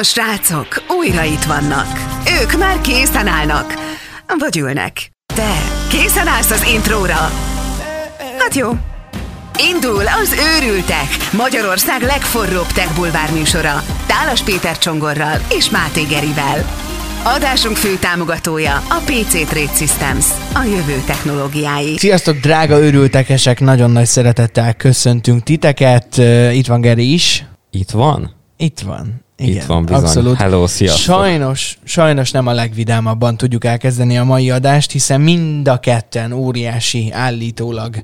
A srácok újra itt vannak. Ők már készen állnak. Vagy ülnek. Te készen állsz az intróra? Hát jó. Indul az Őrültek, Magyarország legforróbb tech bulvár műsora. Tálas Péter Csongorral és Máté Gerivel. Adásunk fő támogatója a PC Trade Systems, a jövő technológiái. Sziasztok, drága őrültekesek! Nagyon nagy szeretettel köszöntünk titeket. Itt van Geri is. Itt van? Itt van. Igen, Itt van bizony. Abszolút. Hello, sziasztok. Sajnos, sajnos nem a legvidámabban tudjuk elkezdeni a mai adást, hiszen mind a ketten óriási, állítólag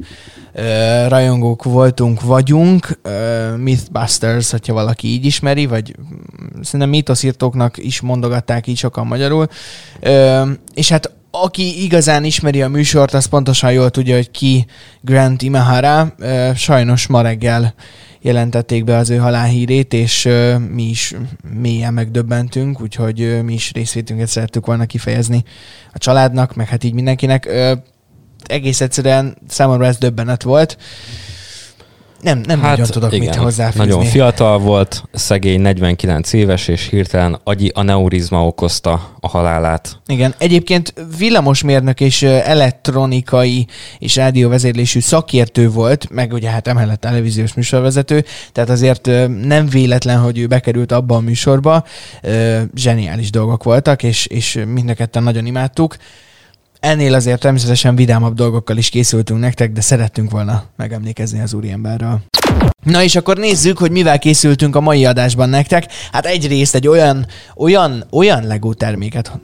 ö, rajongók voltunk, vagyunk. Ö, Mythbusters, hogyha valaki így ismeri, vagy mm, szerintem mítoszírtóknak is mondogatták így sokan magyarul. Ö, és hát aki igazán ismeri a műsort, az pontosan jól tudja, hogy ki Grant Imahara. Ö, Sajnos ma reggel jelentették be az ő halálhírét, és mi is mélyen megdöbbentünk, úgyhogy mi is részvétünket szerettük volna kifejezni a családnak, meg hát így mindenkinek. Egész egyszerűen számomra ez döbbenet volt. Nem, nem hát, nagyon tudok mit hozzáfűzni. Nagyon fiatal volt, szegény 49 éves, és hirtelen agyi aneurizma okozta a halálát. Igen, egyébként villamosmérnök és elektronikai és rádióvezérlésű szakértő volt, meg ugye hát emellett televíziós műsorvezető, tehát azért nem véletlen, hogy ő bekerült abba a műsorba. Zseniális dolgok voltak, és, és mind a ketten nagyon imádtuk. Ennél azért természetesen vidámabb dolgokkal is készültünk nektek, de szerettünk volna megemlékezni az úriemberről. Na és akkor nézzük, hogy mivel készültünk a mai adásban nektek. Hát egyrészt egy olyan, olyan, olyan Lego terméket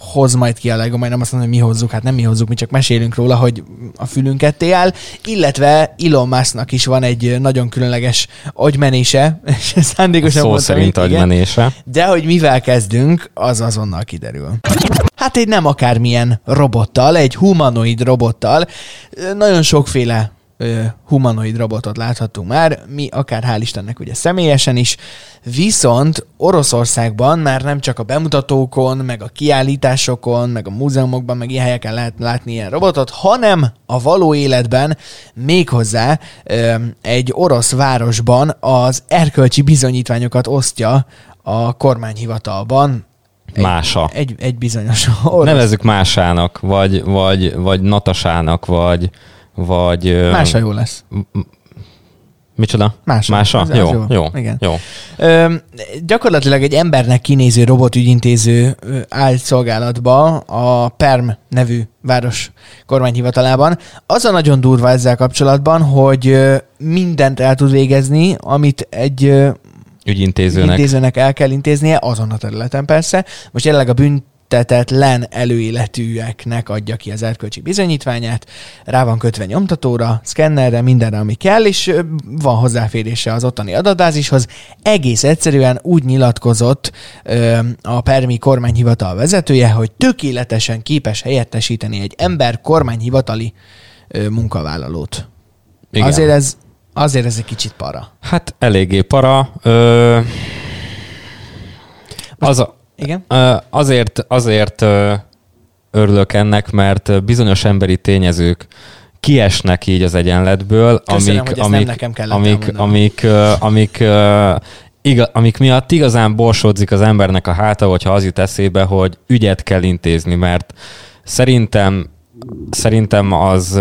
hoz majd ki a Lego, majd nem azt mondom, hogy mi hozzuk, hát nem mi hozzuk, mi csak mesélünk róla, hogy a fülünk ketté áll, illetve Elon Musknak is van egy nagyon különleges agymenése, és szándékosan Szó mondtam szerint igen. agymenése. De hogy mivel kezdünk, az azonnal kiderül. Hát egy nem akármilyen robottal, egy humanoid robottal. Nagyon sokféle humanoid robotot láthattunk már, mi akár hál' Istennek ugye személyesen is, viszont Oroszországban már nem csak a bemutatókon, meg a kiállításokon, meg a múzeumokban, meg ilyen helyeken lehet látni ilyen robotot, hanem a való életben méghozzá egy orosz városban az erkölcsi bizonyítványokat osztja a kormányhivatalban, egy, Mása. Egy, egy bizonyos orosz. Nevezzük Másának, vagy, vagy, vagy Natasának, vagy, vagy... Mása jó lesz. Micsoda? Mása. Mása? Az jó, jó. jó, Igen. jó. Ö, gyakorlatilag egy embernek kinéző robotügyintéző ö, állt szolgálatba a PERM nevű város kormányhivatalában. Az a nagyon durva ezzel kapcsolatban, hogy mindent el tud végezni, amit egy Ügyintézőnek. intézőnek el kell intéznie, azon a területen persze. Most jelenleg a büntetetlen előéletűeknek adja ki az erkölcsi bizonyítványát, rá van kötve nyomtatóra, szkennerre, mindenre, ami kell, és van hozzáférése az ottani adatbázishoz. Egész egyszerűen úgy nyilatkozott ö, a Permi kormányhivatal vezetője, hogy tökéletesen képes helyettesíteni egy ember kormányhivatali ö, munkavállalót. Igen. Azért ez, azért ez egy kicsit para. Hát eléggé para. Ö, az a, Igen? Azért, azért örülök ennek, mert bizonyos emberi tényezők kiesnek így az egyenletből, Köszönöm, amik, amik, nekem kellett amik, elmondanom. amik, amik, iga, amik miatt igazán borsodzik az embernek a háta, hogyha az jut eszébe, hogy ügyet kell intézni, mert szerintem szerintem az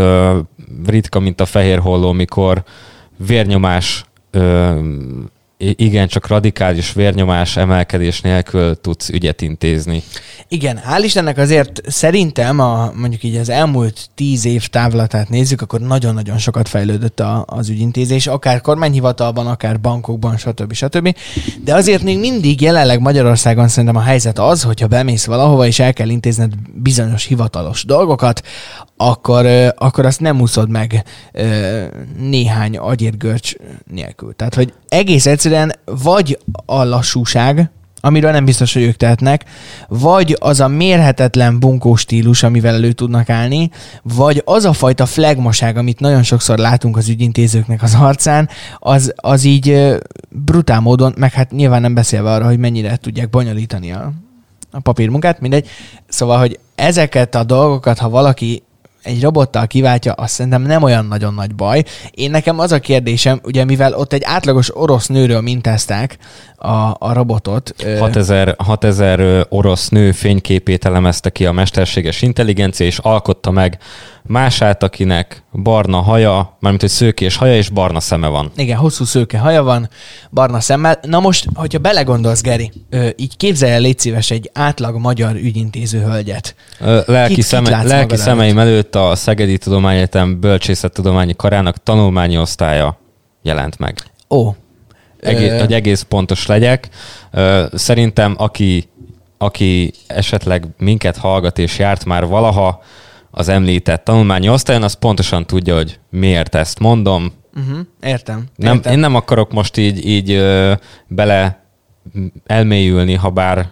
ritka, mint a fehér holló, mikor vérnyomás igen, csak radikális vérnyomás emelkedés nélkül tudsz ügyet intézni. Igen, hál' Istennek azért szerintem, a, mondjuk így az elmúlt tíz év távlatát nézzük, akkor nagyon-nagyon sokat fejlődött a, az ügyintézés, akár kormányhivatalban, akár bankokban, stb. stb. De azért még mindig jelenleg Magyarországon szerintem a helyzet az, hogyha bemész valahova és el kell intézned bizonyos hivatalos dolgokat, akkor, akkor azt nem úszod meg néhány agyérgörcs nélkül. Tehát, hogy egész egyszerűen vagy a lassúság, amiről nem biztos, hogy ők tehetnek, vagy az a mérhetetlen bunkó stílus, amivel elő tudnak állni, vagy az a fajta flagmaság, amit nagyon sokszor látunk az ügyintézőknek az arcán, az, az így brutál módon, meg hát nyilván nem beszélve arra, hogy mennyire tudják bonyolítani a, a papírmunkát, mindegy. Szóval, hogy ezeket a dolgokat, ha valaki egy robottal kiváltja, azt szerintem nem olyan nagyon nagy baj. Én nekem az a kérdésem, ugye mivel ott egy átlagos orosz nőről mintázták a, a robotot. 6000, 6000 orosz nő fényképét elemezte ki a mesterséges intelligencia, és alkotta meg mását, akinek barna haja, mármint hogy szőkés haja és barna szeme van. Igen, hosszú szőke haja van, barna szemmel. Na most, hogyha belegondolsz, Geri, így képzelj el, légy szíves, egy átlag magyar ügyintéző hölgyet. Lelki, kit, szeme, kit lelki szemeim előtt a Szegedi Tudományegyetem Bölcsészettudományi Karának tanulmányi osztálya jelent meg. Ó. Egész, hogy egész pontos legyek. Szerintem, aki, aki esetleg minket hallgat és járt már valaha az említett tanulmányi osztályon, az pontosan tudja, hogy miért ezt mondom. Uh-huh, értem. Nem, értem. Én nem akarok most így, így ö, bele elmélyülni, ha bár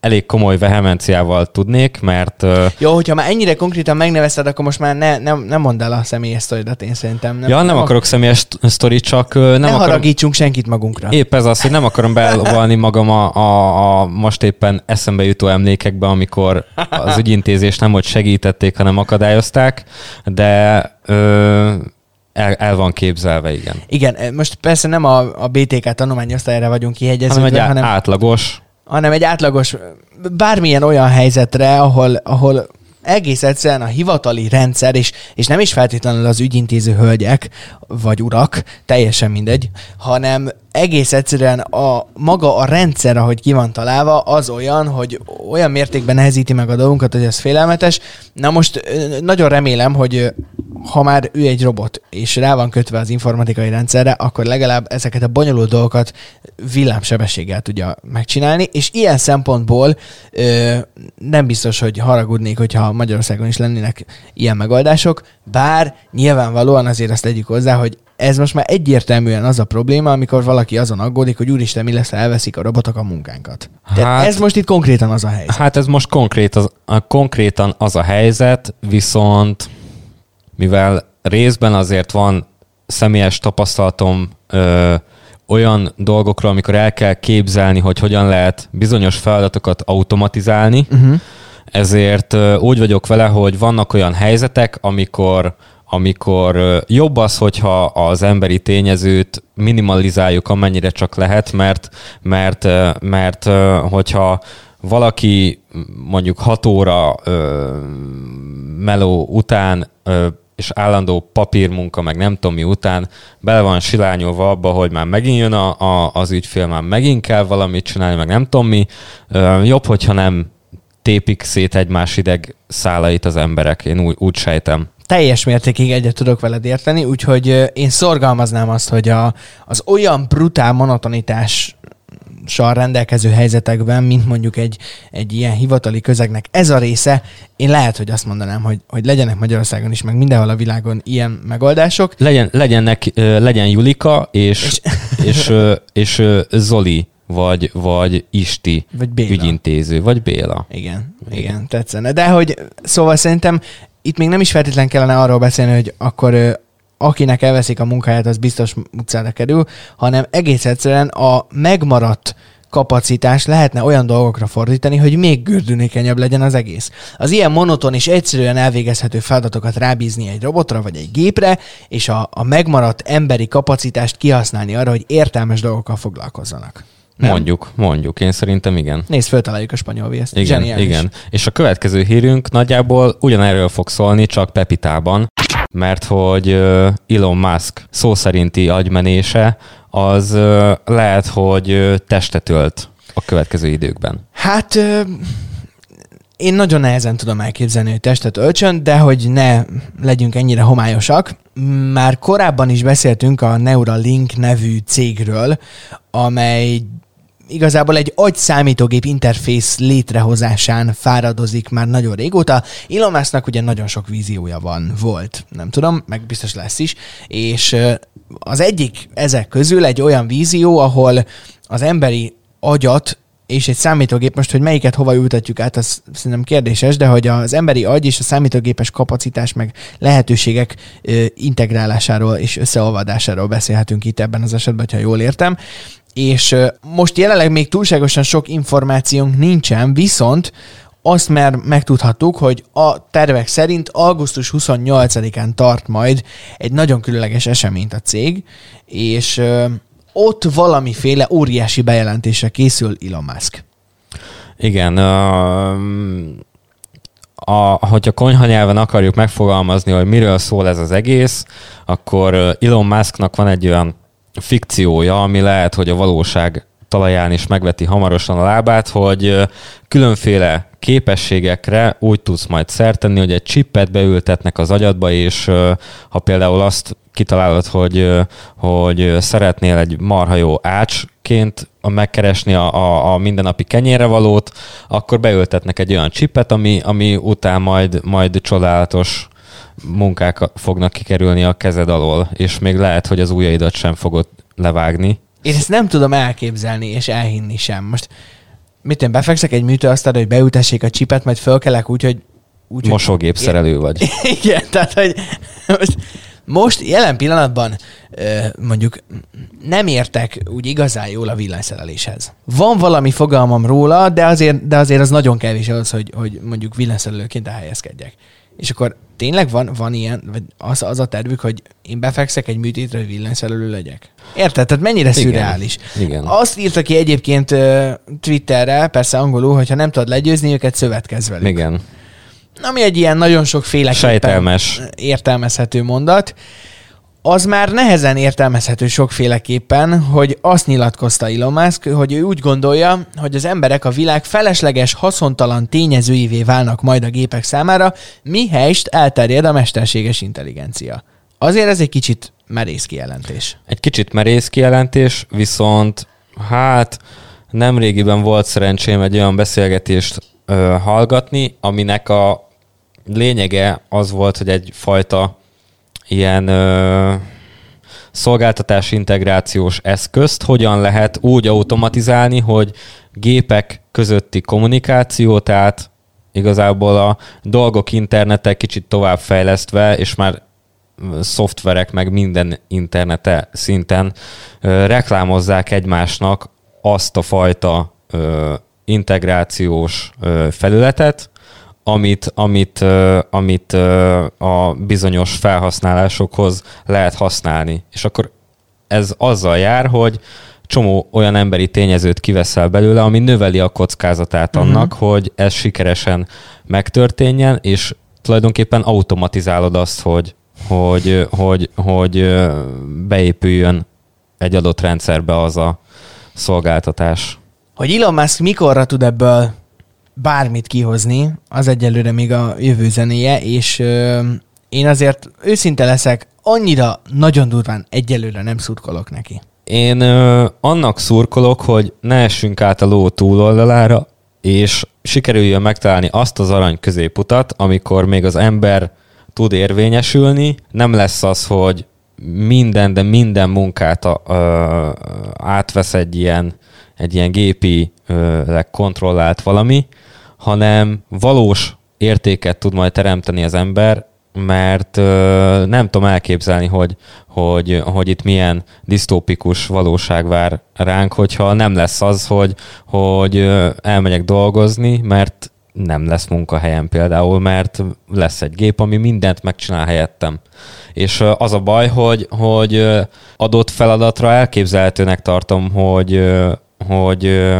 elég komoly vehemenciával tudnék, mert... Jó, hogyha már ennyire konkrétan megnevezted, akkor most már ne, nem, nem mondd el a személyes sztoridat, én szerintem. Nem, ja, nem, nem akarok ak- személyes sztorit, csak nem ne akarom... haragítsunk senkit magunkra. Épp ez az, hogy nem akarom belvalni magam a, a, a most éppen eszembe jutó emlékekbe, amikor az ügyintézést nem hogy segítették, hanem akadályozták, de ö, el, el van képzelve, igen. Igen, most persze nem a, a BTK tanulmányosztályra vagyunk kihegyezve, hanem egy hanem átlagos hanem egy átlagos, bármilyen olyan helyzetre, ahol, ahol egész egyszerűen a hivatali rendszer, és, és nem is feltétlenül az ügyintéző hölgyek, vagy urak, teljesen mindegy, hanem egész egyszerűen a maga a rendszer, ahogy ki van találva, az olyan, hogy olyan mértékben nehezíti meg a dolgunkat, hogy ez félelmetes. Na most nagyon remélem, hogy ha már ő egy robot, és rá van kötve az informatikai rendszerre, akkor legalább ezeket a bonyolult dolgokat villámsebességgel tudja megcsinálni, és ilyen szempontból ö, nem biztos, hogy haragudnék, hogyha Magyarországon is lennének ilyen megoldások, bár nyilvánvalóan azért azt tegyük hozzá, hogy ez most már egyértelműen az a probléma, amikor valaki azon aggódik, hogy úristen, mi lesz, ha elveszik a robotok a munkánkat. Hát, ez most itt konkrétan az a helyzet. Hát ez most konkrét az, konkrétan az a helyzet, viszont mivel részben azért van személyes tapasztalatom ö, olyan dolgokról, amikor el kell képzelni, hogy hogyan lehet bizonyos feladatokat automatizálni, uh-huh. Ezért úgy vagyok vele, hogy vannak olyan helyzetek, amikor amikor jobb az, hogyha az emberi tényezőt minimalizáljuk amennyire csak lehet, mert, mert, mert hogyha valaki mondjuk 6 óra ö, meló után ö, és állandó papírmunka, meg nem tudom mi után bele van silányolva abba, hogy már megint jön a, a, az ügyfél, már megint kell valamit csinálni, meg nem tudom mi. Ö, jobb, hogyha nem tépik szét egymás ideg szálait az emberek, én úgy, úgy sejtem. Teljes mértékig egyet tudok veled érteni, úgyhogy én szorgalmaznám azt, hogy a, az olyan brutál monotonitás rendelkező helyzetekben, mint mondjuk egy, egy ilyen hivatali közegnek ez a része, én lehet, hogy azt mondanám, hogy, hogy legyenek Magyarországon is, meg mindenhol a világon ilyen megoldások. Legyen, legyenek, legyen Julika és, és, és, és Zoli vagy, vagy Isti vagy Béla. ügyintéző, vagy Béla. Igen, igen, igen, tetszene. De hogy szóval szerintem itt még nem is feltétlen kellene arról beszélni, hogy akkor akinek elveszik a munkáját, az biztos utcára kerül, hanem egész egyszerűen a megmaradt kapacitás lehetne olyan dolgokra fordítani, hogy még gördülékenyebb legyen az egész. Az ilyen monoton és egyszerűen elvégezhető feladatokat rábízni egy robotra vagy egy gépre, és a, a megmaradt emberi kapacitást kihasználni arra, hogy értelmes dolgokkal foglalkozzanak. Nem? Mondjuk, mondjuk. Én szerintem igen. Nézd, föltaláljuk a spanyol viaszt. Igen, Zseniális. igen. És a következő hírünk nagyjából ugyanerről fog szólni, csak Pepitában, mert hogy Elon Musk szó szerinti agymenése az lehet, hogy testet ölt a következő időkben. Hát én nagyon nehezen tudom elképzelni, hogy testet öltsön, de hogy ne legyünk ennyire homályosak. Már korábban is beszéltünk a Neuralink nevű cégről, amely igazából egy agy számítógép interfész létrehozásán fáradozik már nagyon régóta. Elon Musknak ugye nagyon sok víziója van, volt, nem tudom, meg biztos lesz is, és az egyik ezek közül egy olyan vízió, ahol az emberi agyat és egy számítógép, most, hogy melyiket hova ültetjük át, az szerintem kérdéses, de hogy az emberi agy és a számítógépes kapacitás meg lehetőségek integrálásáról és összeolvadásáról beszélhetünk itt ebben az esetben, ha jól értem és most jelenleg még túlságosan sok információnk nincsen, viszont azt már megtudhattuk, hogy a tervek szerint augusztus 28-án tart majd egy nagyon különleges eseményt a cég, és ott valamiféle óriási bejelentése készül Elon Musk. Igen, uh, a, hogyha konyha nyelven akarjuk megfogalmazni, hogy miről szól ez az egész, akkor Elon Musknak van egy olyan fikciója, ami lehet, hogy a valóság talaján is megveti hamarosan a lábát, hogy különféle képességekre úgy tudsz majd szertenni, hogy egy csippet beültetnek az agyadba, és ha például azt kitalálod, hogy, hogy szeretnél egy marha jó ácsként megkeresni a, a, a mindennapi kenyére valót, akkor beültetnek egy olyan csipet, ami, ami után majd, majd csodálatos munkák fognak kikerülni a kezed alól, és még lehet, hogy az ujjaidat sem fogod levágni. Én ezt nem tudom elképzelni és elhinni sem. Most mit én befekszek egy műtőasztalra, hogy beültessék a csipet, majd fölkelek úgy, hogy... Úgy, Mosógép hogy... szerelő vagy. Igen, tehát, hogy most, most jelen pillanatban mondjuk nem értek úgy igazán jól a villanyszereléshez. Van valami fogalmam róla, de azért, de azért az nagyon kevés az, hogy, hogy mondjuk villanyszerelőként elhelyezkedjek. És akkor tényleg van, van ilyen, vagy az, az a tervük, hogy én befekszek egy műtétre, hogy villanyszerelő legyek? Érted? Tehát mennyire Igen. szürreális. Igen. Azt írta ki egyébként Twitterre, persze angolul, hogyha nem tudod legyőzni őket, szövetkezz velük. Igen. Ami egy ilyen nagyon sokféleképpen értelmezhető mondat az már nehezen értelmezhető sokféleképpen, hogy azt nyilatkozta Elon Musk, hogy ő úgy gondolja, hogy az emberek a világ felesleges, haszontalan tényezőivé válnak majd a gépek számára, mihelyst elterjed a mesterséges intelligencia. Azért ez egy kicsit merész kijelentés. Egy kicsit merész kijelentés, viszont hát nemrégiben volt szerencsém egy olyan beszélgetést ö, hallgatni, aminek a lényege az volt, hogy egyfajta ilyen ö, szolgáltatás integrációs eszközt hogyan lehet úgy automatizálni, hogy gépek közötti kommunikáció, tehát igazából a dolgok internete kicsit továbbfejlesztve, és már szoftverek meg minden internete szinten ö, reklámozzák egymásnak azt a fajta ö, integrációs ö, felületet, amit, amit, amit a bizonyos felhasználásokhoz lehet használni. És akkor ez azzal jár, hogy csomó olyan emberi tényezőt kiveszel belőle, ami növeli a kockázatát uh-huh. annak, hogy ez sikeresen megtörténjen, és tulajdonképpen automatizálod azt, hogy, hogy, hogy, hogy beépüljön egy adott rendszerbe az a szolgáltatás. Hogy Elon Musk mikorra tud ebből bármit kihozni, az egyelőre még a jövő zenéje, és ö, én azért őszinte leszek, annyira nagyon durván egyelőre nem szurkolok neki. Én ö, annak szurkolok, hogy ne essünk át a ló túloldalára, és sikerüljön megtalálni azt az arany középutat, amikor még az ember tud érvényesülni, nem lesz az, hogy minden, de minden munkát a, ö, átvesz egy ilyen, egy ilyen gépi ö, kontrollált valami, hanem valós értéket tud majd teremteni az ember, mert ö, nem tudom elképzelni, hogy, hogy, hogy itt milyen disztópikus valóság vár ránk, hogyha nem lesz az, hogy, hogy elmegyek dolgozni, mert nem lesz munkahelyem például, mert lesz egy gép, ami mindent megcsinál helyettem. És az a baj, hogy, hogy adott feladatra elképzelhetőnek tartom, hogy hogy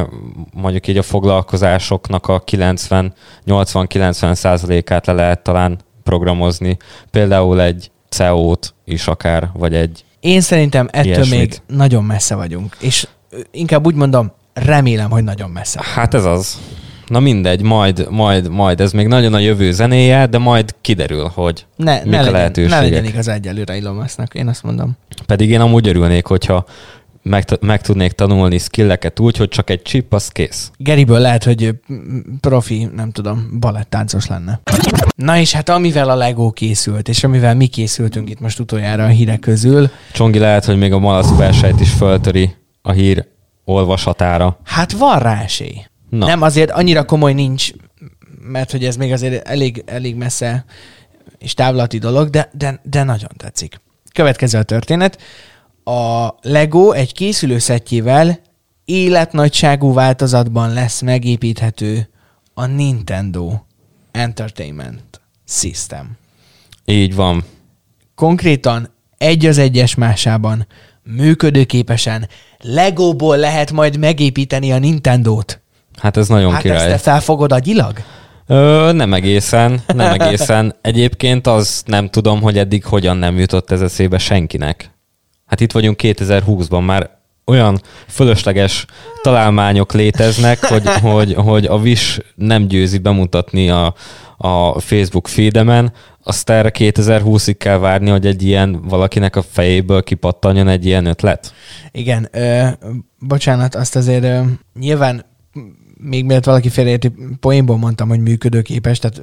mondjuk így a foglalkozásoknak a 90-80-90 százalékát le lehet talán programozni. Például egy CEO-t is akár, vagy egy Én szerintem ettől ilyesmit. még nagyon messze vagyunk. És inkább úgy mondom, remélem, hogy nagyon messze. Hát ez az. Na mindegy, majd, majd, majd, ez még nagyon a jövő zenéje, de majd kiderül, hogy ne, mik ne a legyen, lehetőségek. Ne legyen igaz egyelőre Elon én azt mondom. Pedig én amúgy örülnék, hogyha meg, meg tudnék tanulni skilleket úgy, hogy csak egy chip, az kész. Geriből lehet, hogy profi, nem tudom, balettáncos lenne. Na és hát amivel a Lego készült, és amivel mi készültünk itt most utoljára a hírek közül. Csongi lehet, hogy még a malasz verseit is föltöri a hír olvasatára. Hát van rá esély. Na. Nem, azért annyira komoly nincs, mert hogy ez még azért elég, elég messze és távlati dolog, de, de, de nagyon tetszik. Következő a történet a Lego egy készülőszettjével életnagyságú változatban lesz megépíthető a Nintendo Entertainment System. Így van. Konkrétan egy az egyes másában működőképesen Legóból lehet majd megépíteni a Nintendo-t. Hát ez nagyon Hát király. ezt te felfogod agyilag? Ö, nem egészen, nem egészen. Egyébként az nem tudom, hogy eddig hogyan nem jutott ez eszébe senkinek. Hát itt vagyunk 2020-ban, már olyan fölösleges találmányok léteznek, hogy, hogy, hogy a Wish nem győzi bemutatni a, a Facebook feedemen, azt erre 2020-ig kell várni, hogy egy ilyen valakinek a fejéből kipattanjon egy ilyen ötlet. Igen, ö, bocsánat, azt azért ö, nyilván még mielőtt valaki félreérti, poénból mondtam, hogy működőképes, tehát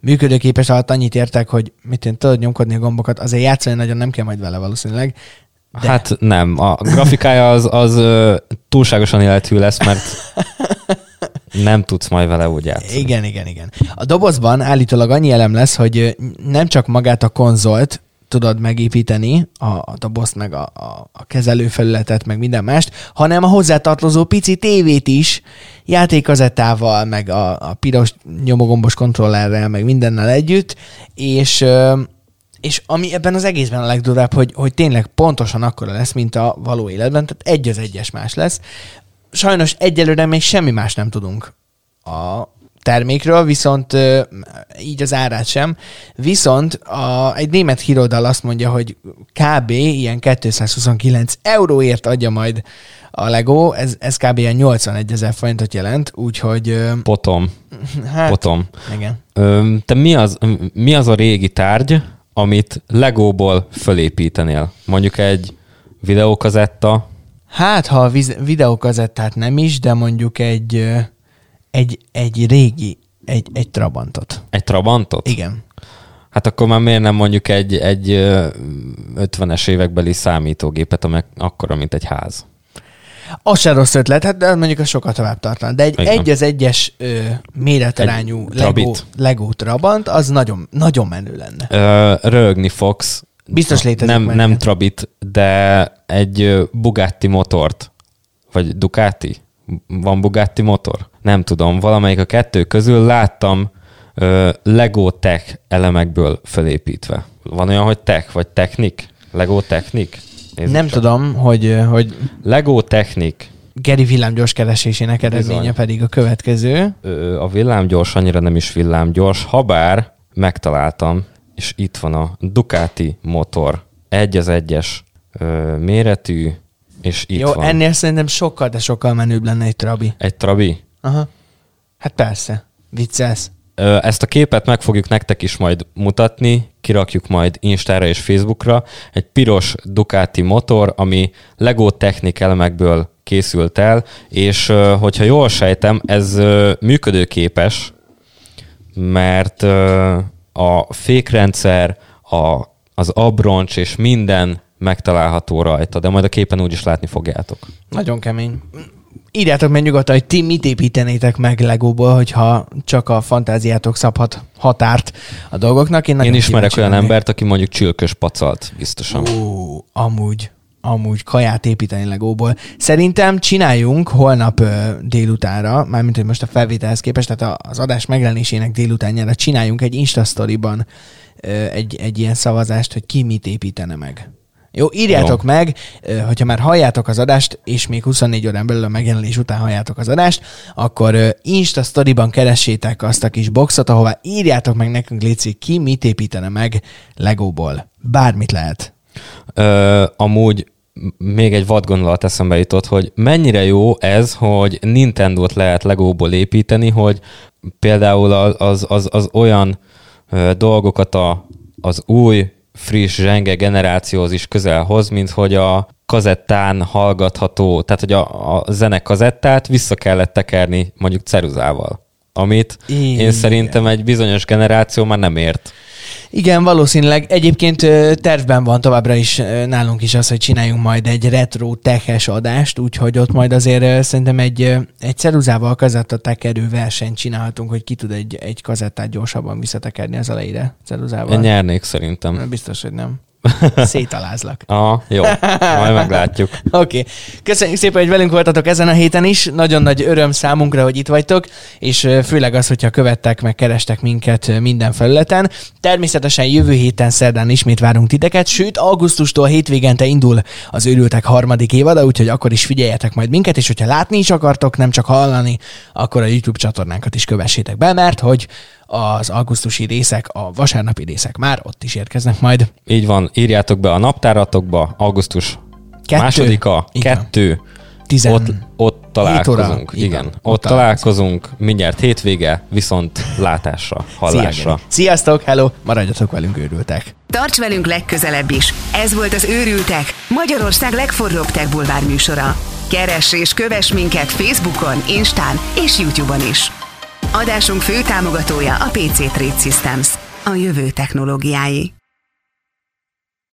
működőképes alatt annyit értek, hogy mit én tudod nyomkodni a gombokat, azért játszani nagyon nem kell majd vele valószínűleg. De. Hát nem, a grafikája az, az túlságosan élethű lesz, mert nem tudsz majd vele úgy játszani. Igen, igen, igen. A dobozban állítólag annyi elem lesz, hogy nem csak magát a konzolt tudod megépíteni, a, a dobozt, meg a, a, a kezelőfelületet, meg minden mást, hanem a hozzátartozó pici tévét is játékazettával, meg a, a piros nyomogombos kontrollerrel, meg mindennel együtt, és és ami ebben az egészben a legdurább, hogy, hogy tényleg pontosan akkora lesz, mint a való életben, tehát egy az egyes más lesz. Sajnos egyelőre még semmi más nem tudunk a termékről, viszont így az árát sem. Viszont a, egy német híroldal azt mondja, hogy kb. ilyen 229 euróért adja majd a Lego, ez, ez kb. ilyen 81 ezer forintot jelent, úgyhogy Potom, hát, potom. igen. Ö, te mi az, mi az a régi tárgy, amit Legóból fölépítenél? Mondjuk egy videókazetta, Hát, ha a videókazettát nem is, de mondjuk egy, egy, egy régi, egy, egy Trabantot. egy Trabantot? Igen. Hát akkor már miért nem mondjuk egy, egy ö, 50-es évekbeli számítógépet, amely akkora, mint egy ház? Az se rossz ötlet, hát de mondjuk az sokkal tovább tartana. De egy, Igen. egy az egyes ö, méretarányú Egy Lego. Lego Trabant, az nagyon, nagyon menő lenne. Ö, rögni fogsz. Biztos létezik Nem, nem. Trabit, de egy Bugatti motort. Vagy Ducati? Van Bugatti motor? Nem tudom. Valamelyik a kettő közül láttam ö, Lego Tech elemekből felépítve. Van olyan, hogy Tech, vagy Technik? Lego Technik? Nézzük Nem csak. tudom, hogy, hogy Lego Technik. Geri villámgyors keresésének eredménye Bizony. pedig a következő. Ö, a villámgyors annyira nem is villámgyors, habár megtaláltam, és itt van a Ducati motor. Egy az egyes ö, méretű, és itt Jó, van ennél szerintem sokkal, de sokkal menőbb lenne egy Trabi. egy Trabi. Aha. Hát persze. Viccelsz. Ezt a képet meg fogjuk nektek is majd mutatni, kirakjuk majd Instára és Facebookra. Egy piros Ducati motor, ami Lego Technik elemekből készült el, és hogyha jól sejtem, ez működőképes, mert a fékrendszer, a, az abroncs és minden megtalálható rajta, de majd a képen úgy is látni fogjátok. Nagyon kemény. Írjátok meg nyugodtan, hogy ti mit építenétek meg Legóból, hogyha csak a fantáziátok szabhat határt a dolgoknak. Én, Én ismerek olyan embert, aki mondjuk csülkös pacalt, biztosan. Ó, amúgy, amúgy kaját építeni Legóból. Szerintem csináljunk holnap ö, délutánra, mármint hogy most a felvételhez képest, tehát az adás megjelenésének délutánjára csináljunk egy Insta Story-ban ö, egy, egy ilyen szavazást, hogy ki mit építene meg. Jó, írjátok Jó. meg, hogyha már halljátok az adást, és még 24 órán belül a megjelenés után halljátok az adást, akkor Insta Story-ban keressétek azt a kis boxot, ahová írjátok meg nekünk, Léci, ki mit építene meg Legóból. Bármit lehet. Ö, amúgy még egy vad gondolat eszembe jutott, hogy mennyire jó ez, hogy Nintendo-t lehet Legóból építeni, hogy például az, az, az, az olyan ö, dolgokat a, az új, friss, zsenge generációhoz is közel hoz, mint hogy a kazettán hallgatható, tehát hogy a, a zenekazettát vissza kellett tekerni mondjuk ceruzával, amit én Igen. szerintem egy bizonyos generáció már nem ért. Igen, valószínűleg. Egyébként tervben van továbbra is nálunk is az, hogy csináljunk majd egy retro teches adást, úgyhogy ott majd azért szerintem egy, egy ceruzával kazettatekerő versenyt csinálhatunk, hogy ki tud egy, egy kazettát gyorsabban visszatekerni az elejére ceruzával. Én nyernék szerintem. Biztos, hogy nem. Szétalázlak. Aha, jó, majd meglátjuk. Oké. Okay. Köszönjük szépen, hogy velünk voltatok ezen a héten is. Nagyon nagy öröm számunkra, hogy itt vagytok, és főleg az, hogyha követtek, meg kerestek minket minden felületen. Természetesen jövő héten szerdán ismét várunk titeket, sőt, augusztustól hétvégente indul az őrültek harmadik évada, úgyhogy akkor is figyeljetek majd minket, és hogyha látni is akartok, nem csak hallani, akkor a YouTube csatornánkat is kövessétek be, mert hogy az augusztusi részek, a vasárnapi részek már ott is érkeznek majd. Így van, írjátok be a naptáratokba, augusztus kettő. másodika, Igen. kettő, Tizen... ott, ott találkozunk. Igen, Igen, ott, ott találkozunk, mindjárt hétvége, viszont látásra, hallásra. Szia, Sziasztok, hello, maradjatok velünk, őrültek. Tarts velünk legközelebb is. Ez volt az Őrültek, Magyarország legforróbb tech bulvár műsora. Keress és kövess minket Facebookon, Instán és YouTube-on is. Adásunk fő támogatója a PC Trade Systems, a jövő technológiái.